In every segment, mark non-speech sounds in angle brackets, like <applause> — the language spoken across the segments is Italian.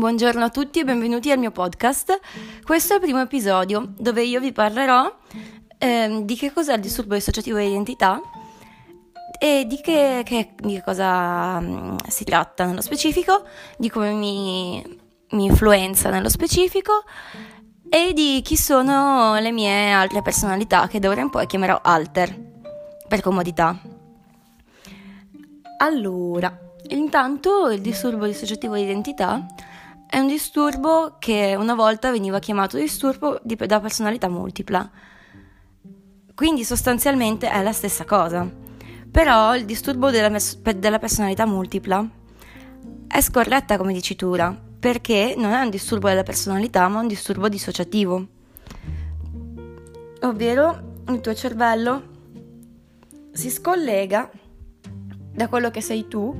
Buongiorno a tutti e benvenuti al mio podcast. Questo è il primo episodio dove io vi parlerò eh, di che cos'è il disturbo dissociativo di identità e di che, che, di che cosa um, si tratta nello specifico, di come mi, mi influenza nello specifico e di chi sono le mie altre personalità che d'ora in poi chiamerò alter per comodità. Allora, intanto il disturbo dissociativo di identità è un disturbo che una volta veniva chiamato disturbo di, da personalità multipla. Quindi sostanzialmente è la stessa cosa. Però il disturbo della, della personalità multipla è scorretta come dicitura, perché non è un disturbo della personalità, ma un disturbo dissociativo. Ovvero il tuo cervello si scollega da quello che sei tu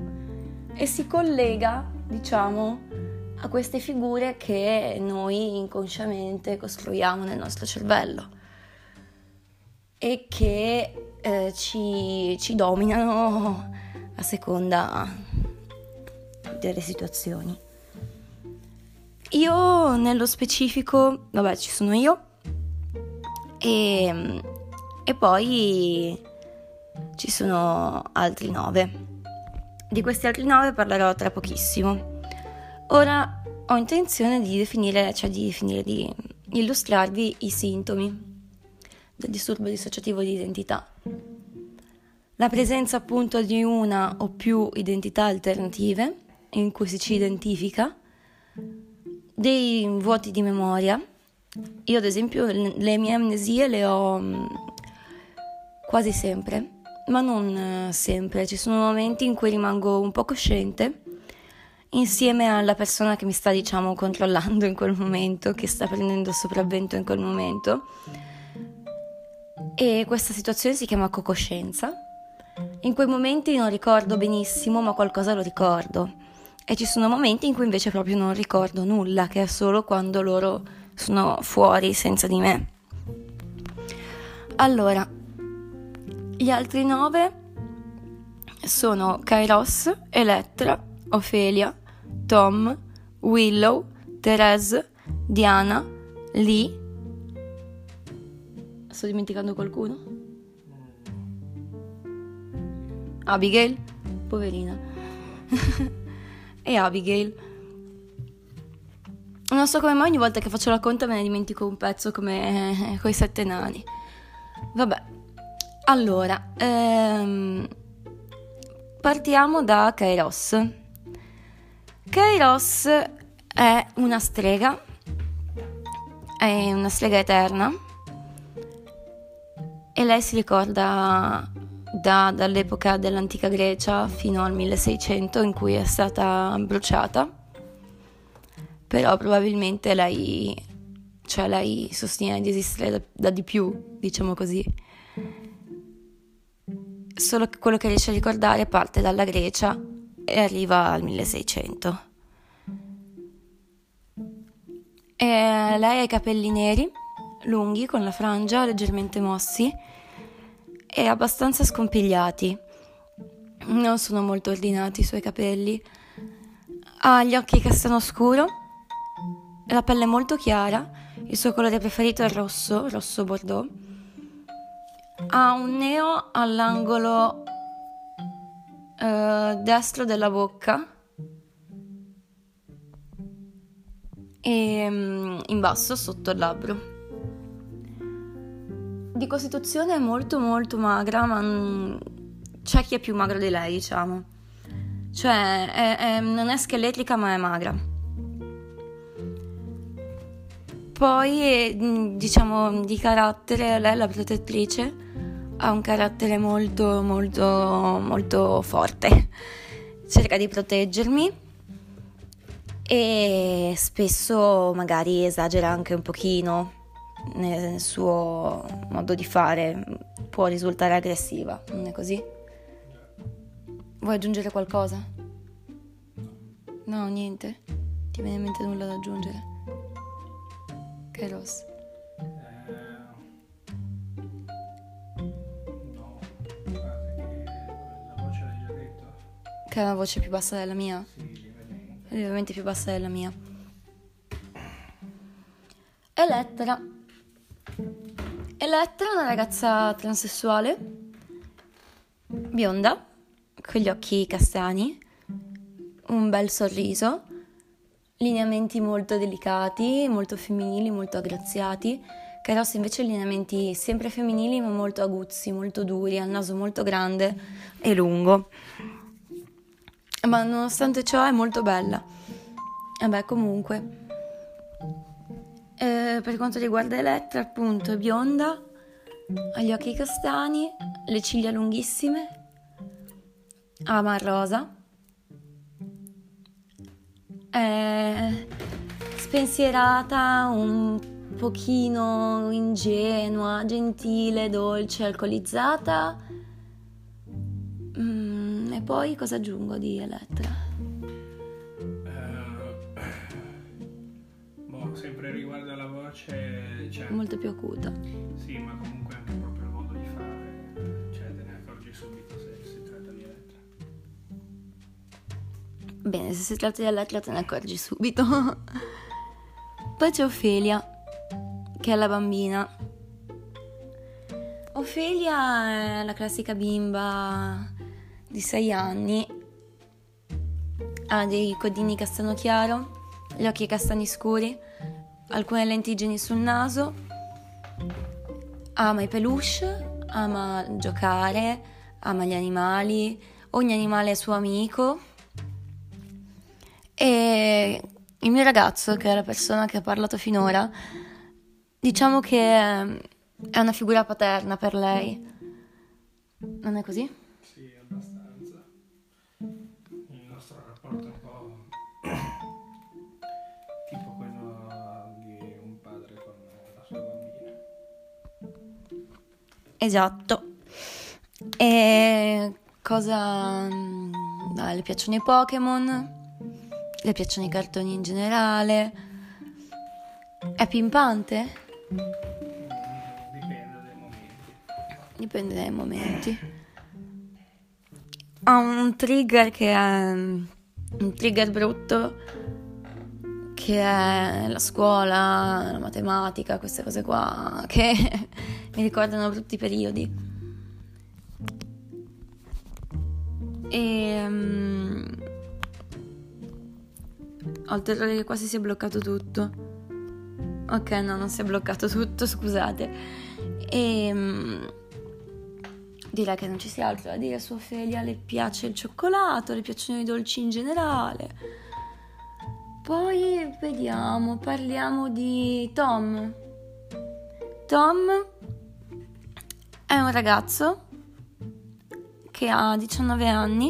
e si collega, diciamo, a queste figure che noi inconsciamente costruiamo nel nostro cervello e che eh, ci, ci dominano a seconda delle situazioni. Io nello specifico, vabbè, ci sono io e, e poi ci sono altri nove. Di questi altri nove parlerò tra pochissimo. Ora ho intenzione di definire, cioè di definire, di illustrarvi i sintomi del disturbo dissociativo di identità. La presenza appunto di una o più identità alternative in cui si ci identifica, dei vuoti di memoria. Io ad esempio le mie amnesie le ho mm, quasi sempre ma non eh, sempre. Ci sono momenti in cui rimango un po' cosciente insieme alla persona che mi sta, diciamo, controllando in quel momento, che sta prendendo sopravvento in quel momento. E questa situazione si chiama cocoscienza. In quei momenti non ricordo benissimo, ma qualcosa lo ricordo. E ci sono momenti in cui invece proprio non ricordo nulla, che è solo quando loro sono fuori senza di me. Allora, gli altri nove sono Kairos, Elettra, Ophelia, Tom, Willow, Therese, Diana, Lee. Sto dimenticando qualcuno? Abigail? Poverina. <laughs> e Abigail. Non so come mai ogni volta che faccio la conta me ne dimentico un pezzo come eh, coi sette nani. Vabbè, allora, ehm, partiamo da Kairos. Kairos è una strega, è una strega eterna e lei si ricorda da, dall'epoca dell'antica Grecia fino al 1600 in cui è stata bruciata, però probabilmente lei, cioè lei sostiene di esistere da, da di più, diciamo così. Solo che quello che riesce a ricordare parte dalla Grecia e arriva al 1600. E lei ha i capelli neri, lunghi, con la frangia leggermente mossi e abbastanza scompigliati. Non sono molto ordinati i suoi capelli. Ha gli occhi castano scuro, la pelle molto chiara, il suo colore preferito è il rosso, rosso bordeaux ha un neo all'angolo eh, destro della bocca e mm, in basso sotto il labbro. Di costituzione è molto molto magra, ma mm, c'è chi è più magro di lei, diciamo. Cioè, è, è, non è scheletrica, ma è magra. Poi, mm, diciamo, di carattere, lei è la protettrice ha un carattere molto molto molto forte. Cerca di proteggermi e spesso magari esagera anche un pochino nel suo modo di fare, può risultare aggressiva, non è così? Vuoi aggiungere qualcosa? No, niente? Ti viene in mente nulla da aggiungere? Kairos. Che ha una voce più bassa della mia? Lievemente più bassa della mia. Elettra. Elettra è una ragazza transessuale, bionda, con gli occhi castani, un bel sorriso, lineamenti molto delicati, molto femminili, molto aggraziati, Caros invece lineamenti sempre femminili ma molto aguzzi, molto duri, ha il naso molto grande e lungo. Ma nonostante ciò è molto bella. E beh, comunque. Eh, per quanto riguarda Elettra, appunto, è bionda, ha gli occhi castani, le ciglia lunghissime, ama rosa, è spensierata, un pochino ingenua, gentile, dolce, alcolizzata. E poi cosa aggiungo di Elettra? Uh, boh, sempre riguardo alla voce... Cioè, Molto più acuta. Sì, ma comunque anche proprio il modo di fare, cioè te ne accorgi subito se si tratta di Elettra. Bene, se si tratta di Elettra te ne accorgi subito. <laughs> Poi c'è Ofelia, che è la bambina. Ofelia è la classica bimba di 6 anni, ha dei codini castano chiaro, gli occhi castani scuri, alcune lentiggini sul naso, ama i peluche, ama giocare, ama gli animali, ogni animale è suo amico. E il mio ragazzo, che è la persona che ha parlato finora, diciamo che è una figura paterna per lei. Non è così? Esatto. E cosa... Ah, le piacciono i Pokémon, le piacciono i cartoni in generale. È pimpante? Dipende dai momenti. Dipende dai momenti. Ha un trigger che è un trigger brutto che è la scuola, la matematica, queste cose qua che mi ricordano brutti periodi. E um, ho il terrore che quasi sia bloccato tutto. Ok, no, non si è bloccato tutto, scusate. E um, direi che non ci sia altro da dire su Ophelia. Le piace il cioccolato, le piacciono i dolci in generale. Poi vediamo, parliamo di Tom. Tom è un ragazzo che ha 19 anni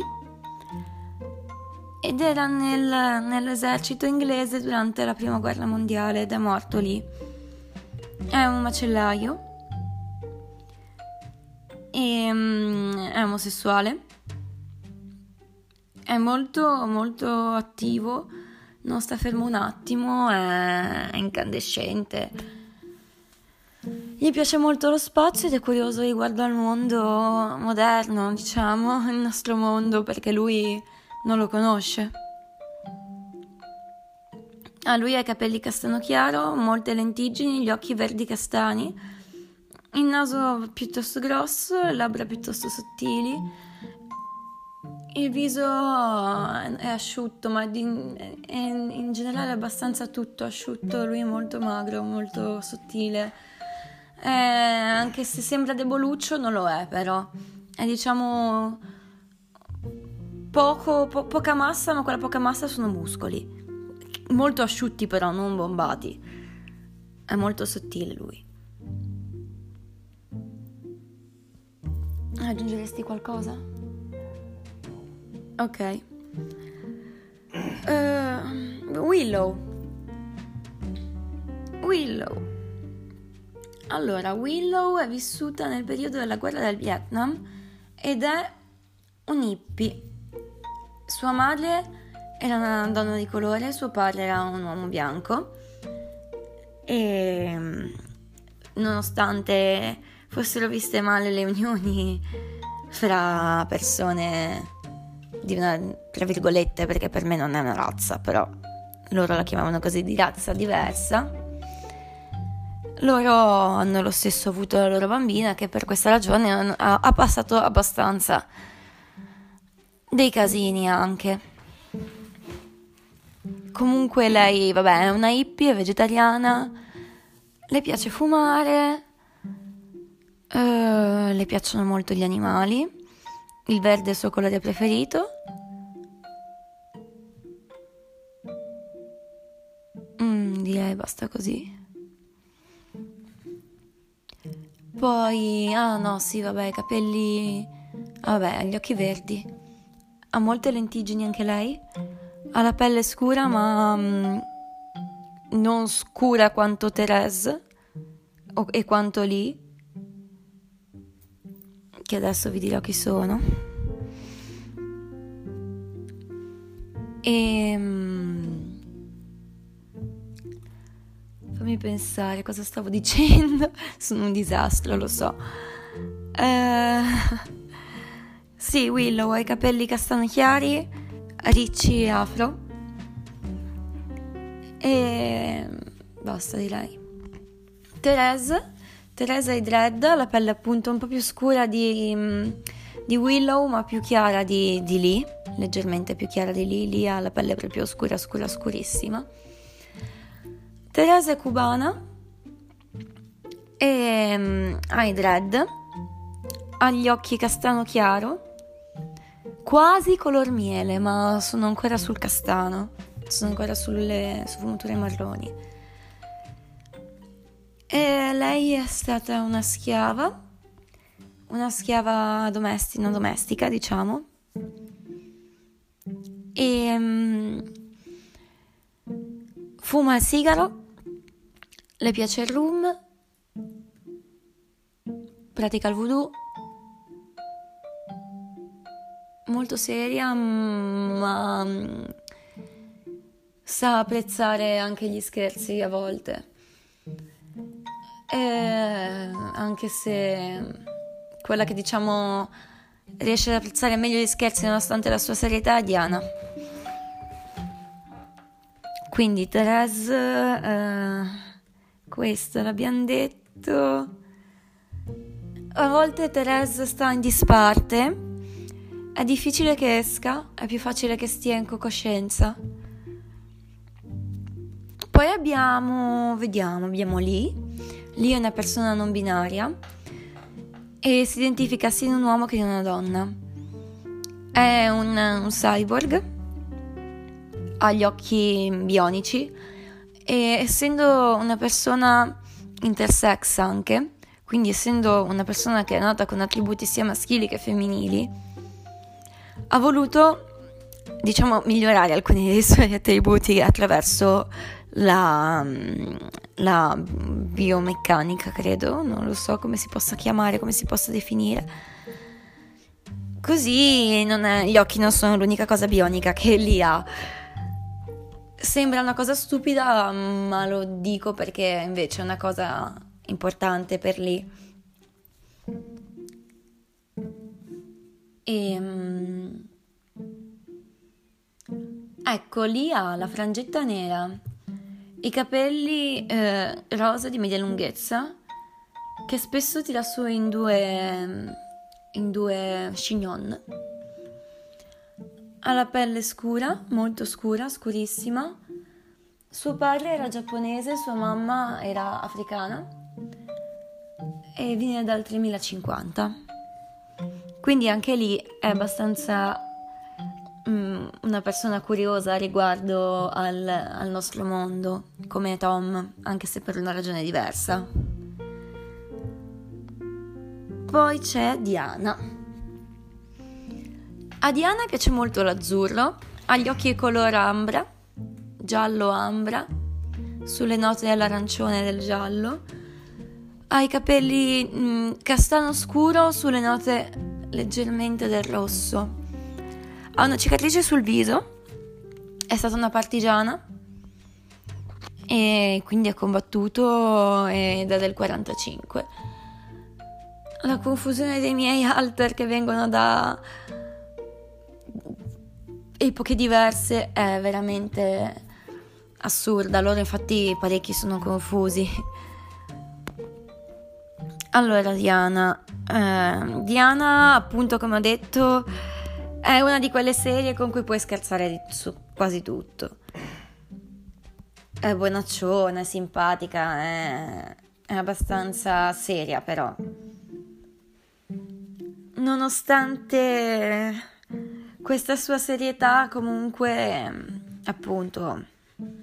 ed era nel, nell'esercito inglese durante la prima guerra mondiale ed è morto lì. È un macellaio e um, è omosessuale. È molto molto attivo, non sta fermo un attimo, è incandescente. Gli piace molto lo spazio ed è curioso riguardo al mondo moderno, diciamo, il nostro mondo, perché lui non lo conosce. Ah, lui ha i capelli castano chiaro, molte lentiggini, gli occhi verdi castani, il naso piuttosto grosso, le labbra piuttosto sottili. Il viso è asciutto, ma è in generale abbastanza tutto asciutto. Lui è molto magro, molto sottile. Eh, anche se sembra deboluccio, non lo è, però. È diciamo poco, po- poca massa, ma quella poca massa sono muscoli. Molto asciutti, però, non bombati. È molto sottile lui. Aggiungeresti qualcosa? Ok. Uh, Willow. Willow. Allora, Willow è vissuta nel periodo della guerra del Vietnam ed è un hippie. Sua madre era una donna di colore, suo padre era un uomo bianco e nonostante fossero viste male le unioni fra persone di una, tra virgolette, perché per me non è una razza, però loro la chiamavano così di razza diversa, loro hanno lo stesso avuto la loro bambina che per questa ragione ha, ha passato abbastanza dei casini anche. Comunque lei, vabbè, è una hippie, è vegetariana, le piace fumare, uh, le piacciono molto gli animali, il verde è il suo colore preferito. Mm, direi basta così. Poi, ah no, sì, vabbè, i capelli, vabbè, gli occhi verdi. Ha molte lentiggini anche lei. Ha la pelle scura, ma um, non scura quanto Therese o, e quanto lì, che adesso vi dirò chi sono. E um, fammi pensare cosa stavo <laughs> dicendo. Sono un disastro, lo so. Uh, sì, Willow ha i capelli castano chiari, ricci e afro. E basta direi. Therese, Therese è dread, la pelle appunto un po' più scura di, di Willow ma più chiara di, di Lee, leggermente più chiara di Lee, Lee ha la pelle proprio scura, scura, scurissima. Therese è cubana e um, ha i dread, ha gli occhi castano chiaro, quasi color miele ma sono ancora sul castano sono ancora sulle sfumature marroni. E lei è stata una schiava, una schiava domestica, domestica, diciamo. E um, fuma il sigaro, le piace il rum, pratica il voodoo. Molto seria, ma sa apprezzare anche gli scherzi a volte. E anche se quella che diciamo riesce ad apprezzare meglio gli scherzi nonostante la sua serietà è Diana. Quindi Therese, eh, questo l'abbiamo detto. A volte Therese sta in disparte, è difficile che esca, è più facile che stia in coscienza. Poi abbiamo, vediamo, abbiamo Lee. Lee è una persona non binaria e si identifica sia in un uomo che in una donna. È un, un cyborg, ha gli occhi bionici e essendo una persona intersex anche, quindi essendo una persona che è nata con attributi sia maschili che femminili, ha voluto, diciamo, migliorare alcuni dei suoi attributi attraverso la, la biomeccanica, credo, non lo so come si possa chiamare, come si possa definire. Così è, gli occhi non sono l'unica cosa bionica che lì ha. Sembra una cosa stupida, ma lo dico perché invece è una cosa importante per lì. E, um, ecco, lì ha la frangetta nera i capelli eh, rosa di media lunghezza che spesso tira su in due, in due chignon. Ha la pelle scura, molto scura, scurissima. Suo padre era giapponese, sua mamma era africana e viene dal 3050. Quindi anche lì è abbastanza Mm, una persona curiosa riguardo al, al nostro mondo, come Tom, anche se per una ragione diversa. Poi c'è Diana. A Diana piace molto l'azzurro, ha gli occhi color ambra, giallo ambra, sulle note dell'arancione e del giallo, ha i capelli mh, mm, castano scuro sulle note leggermente del rosso ha una cicatrice sul viso, è stata una partigiana e quindi ha combattuto ed è del 45. La confusione dei miei alter che vengono da epoche diverse è veramente assurda. Loro infatti parecchi sono confusi. Allora, Diana, eh, Diana, appunto, come ho detto, è una di quelle serie con cui puoi scherzare su quasi tutto. È buonacciona, è simpatica, è, è abbastanza seria, però. Nonostante questa sua serietà, comunque, appunto,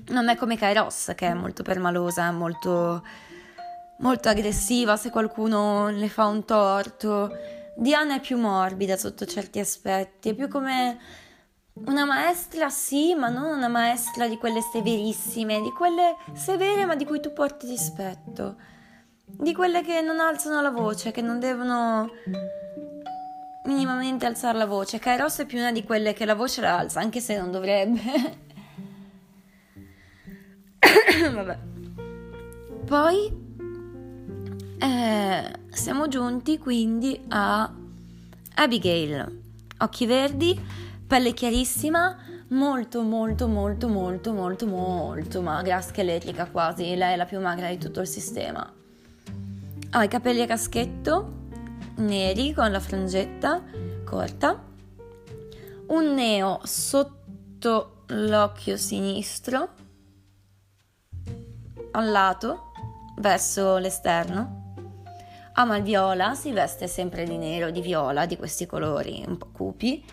non è come Kairos, che è molto permalosa, molto molto aggressiva se qualcuno le fa un torto. Diana è più morbida sotto certi aspetti, è più come una maestra, sì, ma non una maestra di quelle severissime, di quelle severe ma di cui tu porti rispetto, di quelle che non alzano la voce, che non devono minimamente alzare la voce. Kairos è più una di quelle che la voce la alza, anche se non dovrebbe. <coughs> Vabbè. Poi eh, siamo giunti quindi a Abigail, occhi verdi, pelle chiarissima, molto molto molto molto molto molto magra, scheletrica quasi, lei è la più magra di tutto il sistema. Ha i capelli a caschetto, neri con la frangetta corta, un neo sotto l'occhio sinistro, al lato, verso l'esterno, ama il viola, si veste sempre di nero, di viola, di questi colori un po' cupi.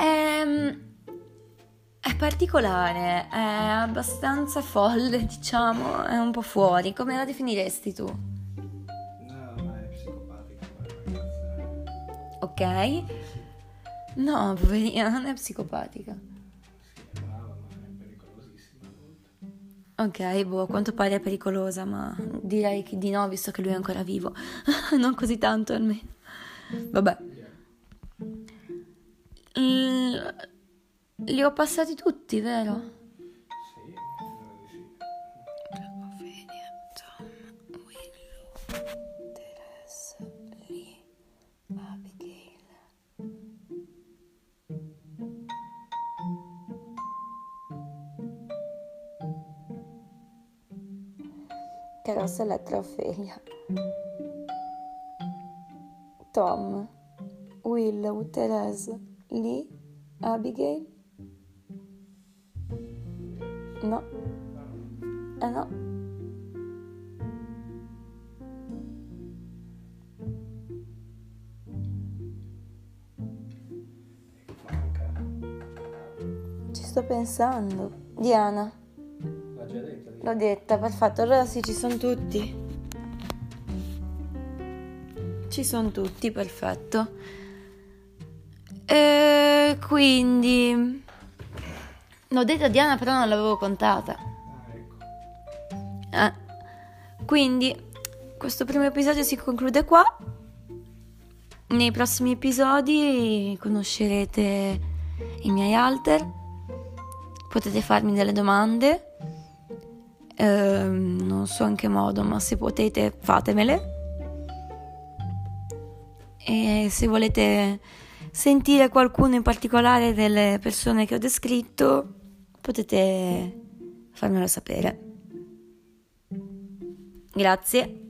Ehm, è particolare, è abbastanza folle, <laughs> diciamo, è un po' fuori. Come la definiresti tu? Ok? No, poverina, non è psicopatica. Brava, ma è pericolosissima. Ok, boh, a quanto pare è pericolosa, ma direi che di no, visto che lui è ancora vivo. <laughs> non così tanto almeno. Vabbè. L- li ho passati tutti, vero? Carossa Elettra Ophelia. Tom, Willow, Teresa, Lee, Abigail. No. Eh no. Ci sto pensando. Diana, l'ho detta, perfetto. Allora sì, ci sono tutti. Ci sono tutti, perfetto. E quindi... L'ho detta Diana, però non l'avevo contata. Ah, ecco. Eh. Quindi questo primo episodio si conclude qua. Nei prossimi episodi conoscerete i miei alter. Potete farmi delle domande. Ehm, non so in che modo, ma se potete fatemele. E se volete sentire qualcuno in particolare delle persone che ho descritto, potete farmelo sapere. Grazie